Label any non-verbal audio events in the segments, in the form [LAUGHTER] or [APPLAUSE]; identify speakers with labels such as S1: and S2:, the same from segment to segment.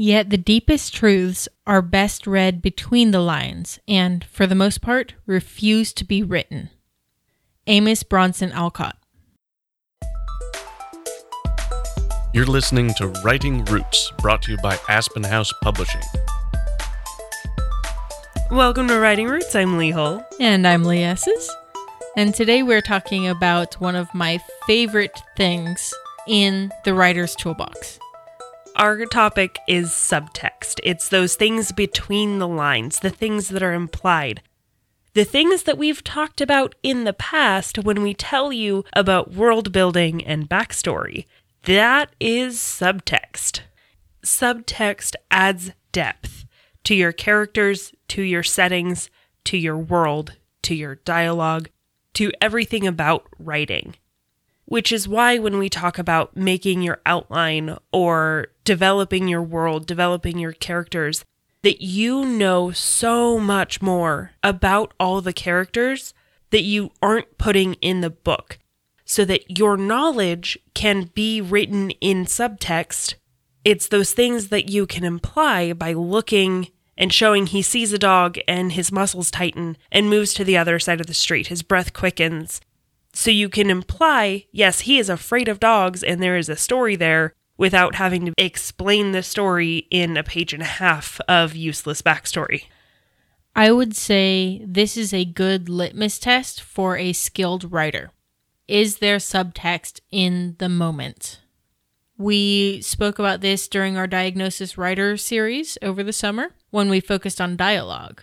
S1: Yet the deepest truths are best read between the lines and, for the most part, refuse to be written. Amos Bronson Alcott.
S2: You're listening to Writing Roots, brought to you by Aspen House Publishing.
S3: Welcome to Writing Roots. I'm Lee Hull.
S1: And I'm Lee Esses. And today we're talking about one of my favorite things in the writer's toolbox
S3: our topic is subtext. It's those things between the lines, the things that are implied. The things that we've talked about in the past when we tell you about world building and backstory. That is subtext. Subtext adds depth to your characters, to your settings, to your world, to your dialogue, to everything about writing which is why when we talk about making your outline or developing your world, developing your characters, that you know so much more about all the characters that you aren't putting in the book so that your knowledge can be written in subtext. It's those things that you can imply by looking and showing he sees a dog and his muscles tighten and moves to the other side of the street. His breath quickens so you can imply, yes, he is afraid of dogs and there is a story there without having to explain the story in a page and a half of useless backstory.
S1: I would say this is a good litmus test for a skilled writer. Is there subtext in the moment? We spoke about this during our Diagnosis Writer series over the summer when we focused on dialogue.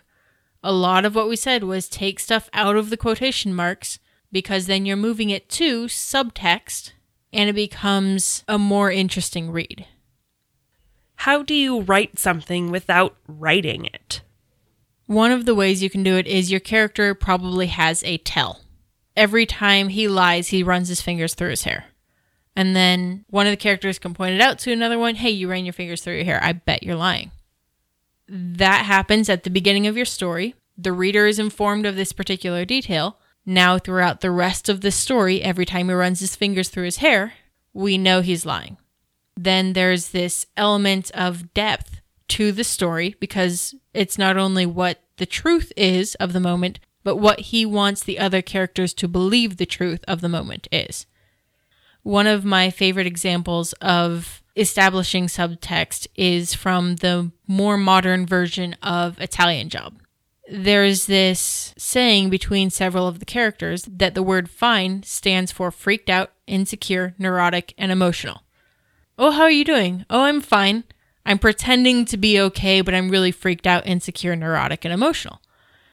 S1: A lot of what we said was take stuff out of the quotation marks because then you're moving it to subtext and it becomes a more interesting read.
S3: How do you write something without writing it?
S1: One of the ways you can do it is your character probably has a tell. Every time he lies, he runs his fingers through his hair. And then one of the characters can point it out to another one hey, you ran your fingers through your hair. I bet you're lying. That happens at the beginning of your story. The reader is informed of this particular detail, now, throughout the rest of the story, every time he runs his fingers through his hair, we know he's lying. Then there's this element of depth to the story because it's not only what the truth is of the moment, but what he wants the other characters to believe the truth of the moment is. One of my favorite examples of establishing subtext is from the more modern version of Italian Job there's this saying between several of the characters that the word fine stands for freaked out, insecure, neurotic, and emotional. Oh, how are you doing? Oh, I'm fine. I'm pretending to be okay, but I'm really freaked out, insecure, neurotic, and emotional.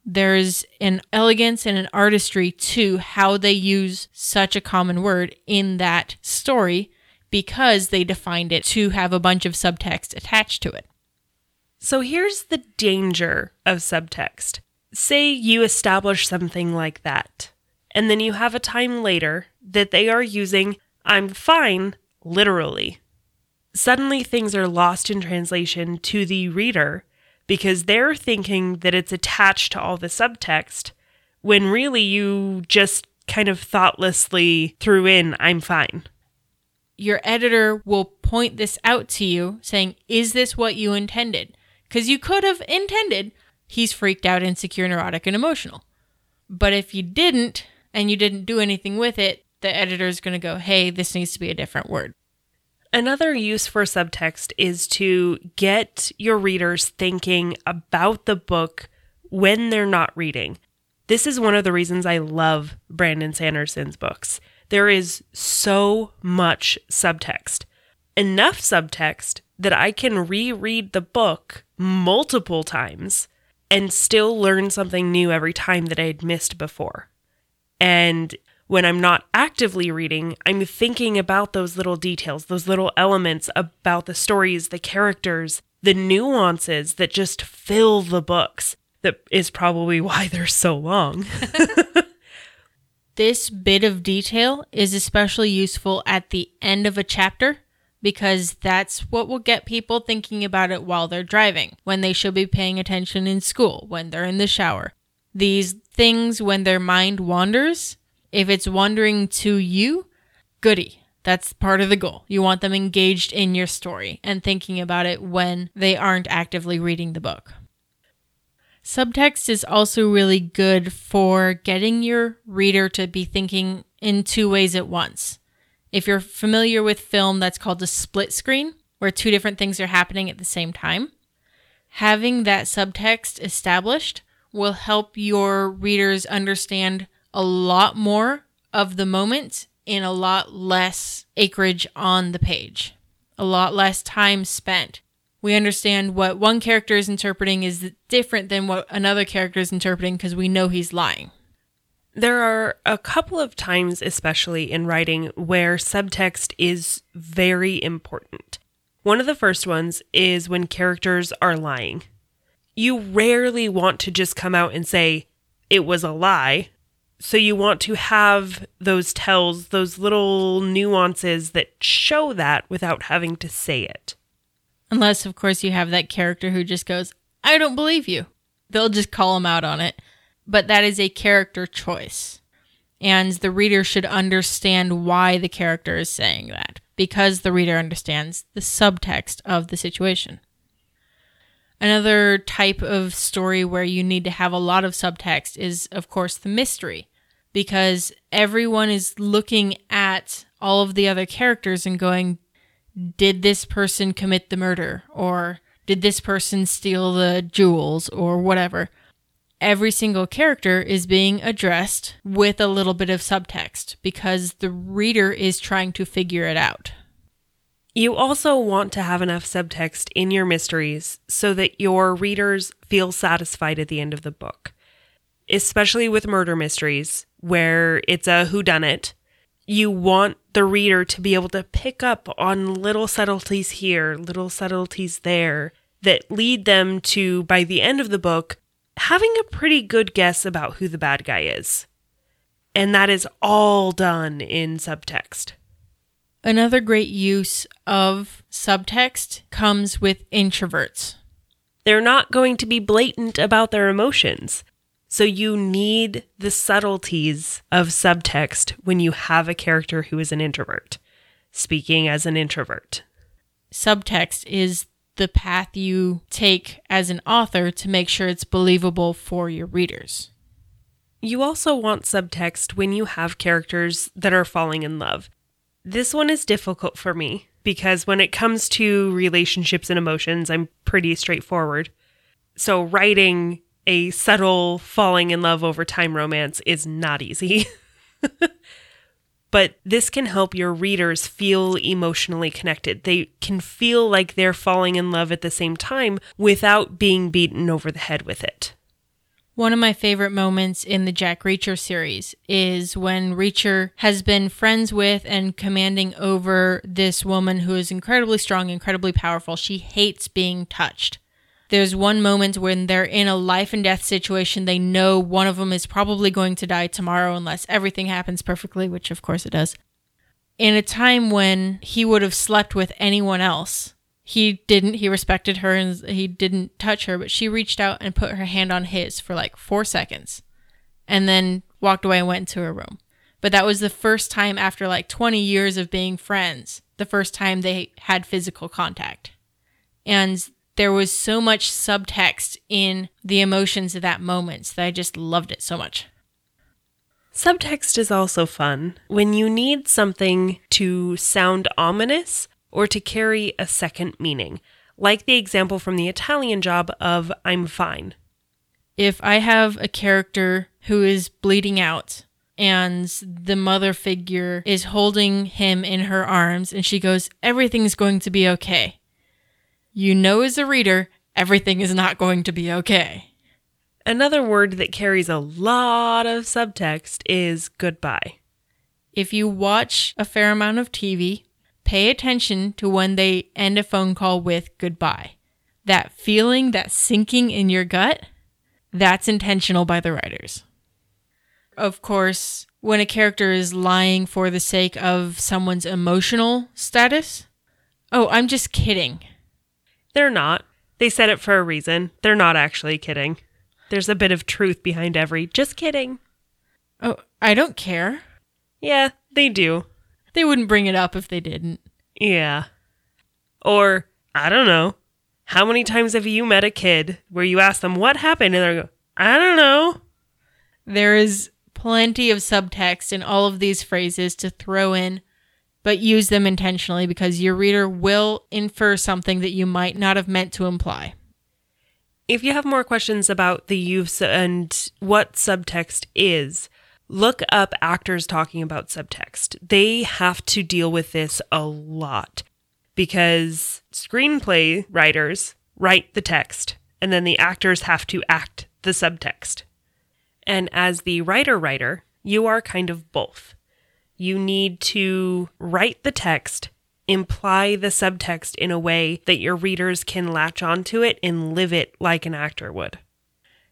S1: There's an elegance and an artistry to how they use such a common word in that story because they defined it to have a bunch of subtext attached to it.
S3: So here's the danger of subtext. Say you establish something like that, and then you have a time later that they are using I'm fine literally. Suddenly things are lost in translation to the reader because they're thinking that it's attached to all the subtext when really you just kind of thoughtlessly threw in I'm fine.
S1: Your editor will point this out to you saying, Is this what you intended? Because you could have intended he's freaked out, insecure, neurotic, and emotional. But if you didn't and you didn't do anything with it, the editor is going to go, hey, this needs to be a different word.
S3: Another use for subtext is to get your readers thinking about the book when they're not reading. This is one of the reasons I love Brandon Sanderson's books. There is so much subtext, enough subtext that I can reread the book multiple times and still learn something new every time that I had missed before. And when I'm not actively reading, I'm thinking about those little details, those little elements about the stories, the characters, the nuances that just fill the books. That is probably [LAUGHS] why they're so long. [LAUGHS]
S1: this bit of detail is especially useful at the end of a chapter because that's what will get people thinking about it while they're driving, when they should be paying attention in school, when they're in the shower. These things, when their mind wanders, if it's wandering to you, goody. That's part of the goal. You want them engaged in your story and thinking about it when they aren't actively reading the book. Subtext is also really good for getting your reader to be thinking in two ways at once. If you're familiar with film, that's called a split screen, where two different things are happening at the same time. Having that subtext established will help your readers understand a lot more of the moment in a lot less acreage on the page, a lot less time spent. We understand what one character is interpreting is different than what another character is interpreting because we know he's lying.
S3: There are a couple of times, especially in writing, where subtext is very important. One of the first ones is when characters are lying. You rarely want to just come out and say, it was a lie. So you want to have those tells, those little nuances that show that without having to say it.
S1: Unless, of course, you have that character who just goes, I don't believe you. They'll just call him out on it but that is a character choice. And the reader should understand why the character is saying that, because the reader understands the subtext of the situation. Another type of story where you need to have a lot of subtext is, of course, the mystery, because everyone is looking at all of the other characters and going, Did this person commit the murder? Or did this person steal the jewels? Or whatever every single character is being addressed with a little bit of subtext because the reader is trying to figure it out.
S3: You also want to have enough subtext in your mysteries so that your readers feel satisfied at the end of the book. Especially with murder mysteries, where it's a whodunit, you want the reader to be able to pick up on little subtleties here, little subtleties there, that lead them to, by the end of the book, having a pretty good guess about who the bad guy is. And that is all done in subtext.
S1: Another great use of subtext comes with introverts.
S3: They're not going to be blatant about their emotions. So you need the subtleties of subtext when you have a character who is an introvert, speaking as an introvert.
S1: Subtext is the path you take as an author to make sure it's believable for your readers.
S3: You also want subtext when you have characters that are falling in love. This one is difficult for me because when it comes to relationships and emotions, I'm pretty straightforward. So, writing a subtle falling in love over time romance is not easy. [LAUGHS] but this can help your readers feel emotionally connected. They can feel like they're falling in love at the same time without being beaten over the head with it.
S1: One of my favorite moments in the Jack Reacher series is when Reacher has been friends with and commanding over this woman who is incredibly strong, incredibly powerful. She hates being touched. There's one moment when they're in a life and death situation. They know one of them is probably going to die tomorrow unless everything happens perfectly, which of course it does. In a time when he would have slept with anyone else, he didn't. He respected her and he didn't touch her, but she reached out and put her hand on his for like four seconds and then walked away and went into her room. But that was the first time after like 20 years of being friends, the first time they had physical contact. And there was so much subtext in the emotions of that moment that I just loved it so much.
S3: Subtext is also fun when you need something to sound ominous or to carry a second meaning, like the example from the Italian job of I'm fine.
S1: If I have a character who is bleeding out and the mother figure is holding him in her arms and she goes, Everything's going to be okay you know as a reader, everything is not going to be okay.
S3: Another word that carries a lot of subtext is goodbye.
S1: If you watch a fair amount of TV, pay attention to when they end a phone call with goodbye. That feeling, that sinking in your gut, that's intentional by the writers. Of course, when a character is lying for the sake of someone's emotional status, oh, I'm just kidding.
S3: They're not. They said it for a reason. They're not actually kidding. There's a bit of truth behind every just kidding.
S1: Oh, I don't care.
S3: Yeah, they do.
S1: They wouldn't bring it up if they didn't.
S3: Yeah. Or, I don't know. How many times have you met a kid where you ask them what happened and they're go, I don't know.
S1: There is plenty of subtext in all of these phrases to throw in, but use them intentionally because your reader will infer something that you might not have meant to imply.
S3: If you have more questions about the use and what subtext is, look up actors talking about subtext. They have to deal with this a lot because screenplay writers write the text and then the actors have to act the subtext. And as the writer writer, you are kind of both. You need to write the text, imply the subtext in a way that your readers can latch onto it and live it like an actor would.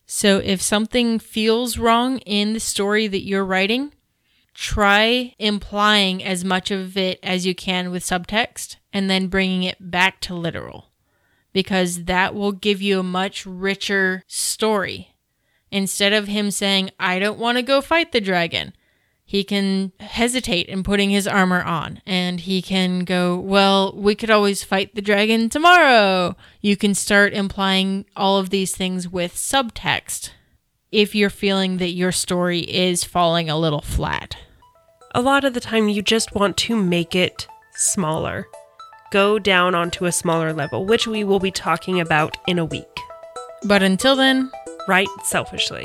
S1: So if something feels wrong in the story that you're writing, try implying as much of it as you can with subtext and then bringing it back to literal because that will give you a much richer story. Instead of him saying, I don't want to go fight the dragon, he can hesitate in putting his armor on and he can go, Well, we could always fight the dragon tomorrow. You can start implying all of these things with subtext if you're feeling that your story is falling a little flat.
S3: A lot of the time, you just want to make it smaller. Go down onto a smaller level, which we will be talking about in a week.
S1: But until then,
S3: Write selfishly.